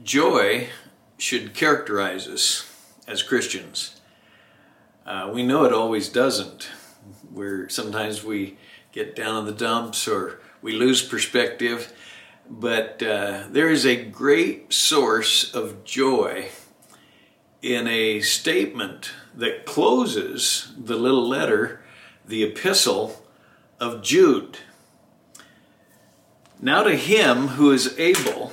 Joy should characterize us as Christians. Uh, we know it always doesn't. Where sometimes we get down in the dumps or we lose perspective, but uh, there is a great source of joy in a statement that closes the little letter, the epistle of Jude. Now to him who is able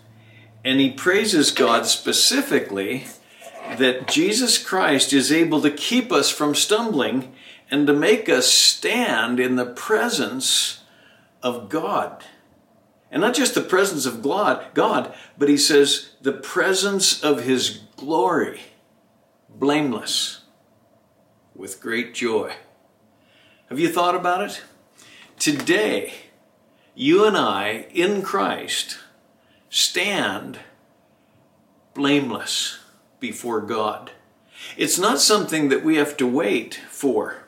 and he praises God specifically that Jesus Christ is able to keep us from stumbling and to make us stand in the presence of God. And not just the presence of God, God, but he says the presence of his glory, blameless, with great joy. Have you thought about it? Today, you and I in Christ stand blameless before God. It's not something that we have to wait for.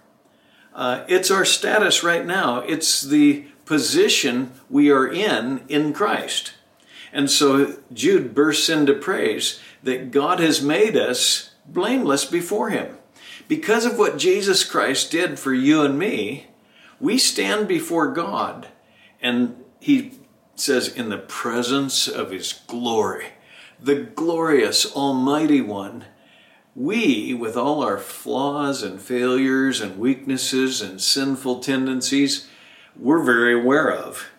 Uh, it's our status right now. It's the position we are in in Christ. And so Jude bursts into praise that God has made us blameless before Him. Because of what Jesus Christ did for you and me, we stand before God and He says, in the presence of his glory, the glorious Almighty One, we, with all our flaws and failures and weaknesses and sinful tendencies, we're very aware of.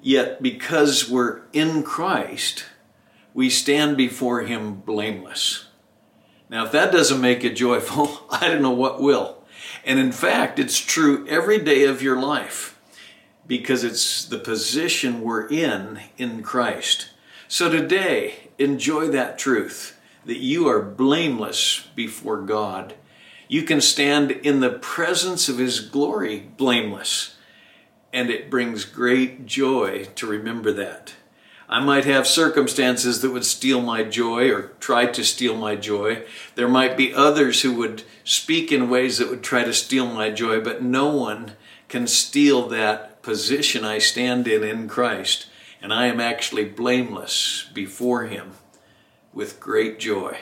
Yet, because we're in Christ, we stand before Him blameless. Now, if that doesn't make it joyful, I don't know what will. And in fact, it's true every day of your life because it's the position we're in in Christ. So today, enjoy that truth that you are blameless before God. You can stand in the presence of His glory blameless. And it brings great joy to remember that. I might have circumstances that would steal my joy or try to steal my joy. There might be others who would speak in ways that would try to steal my joy, but no one can steal that position I stand in in Christ, and I am actually blameless before Him with great joy.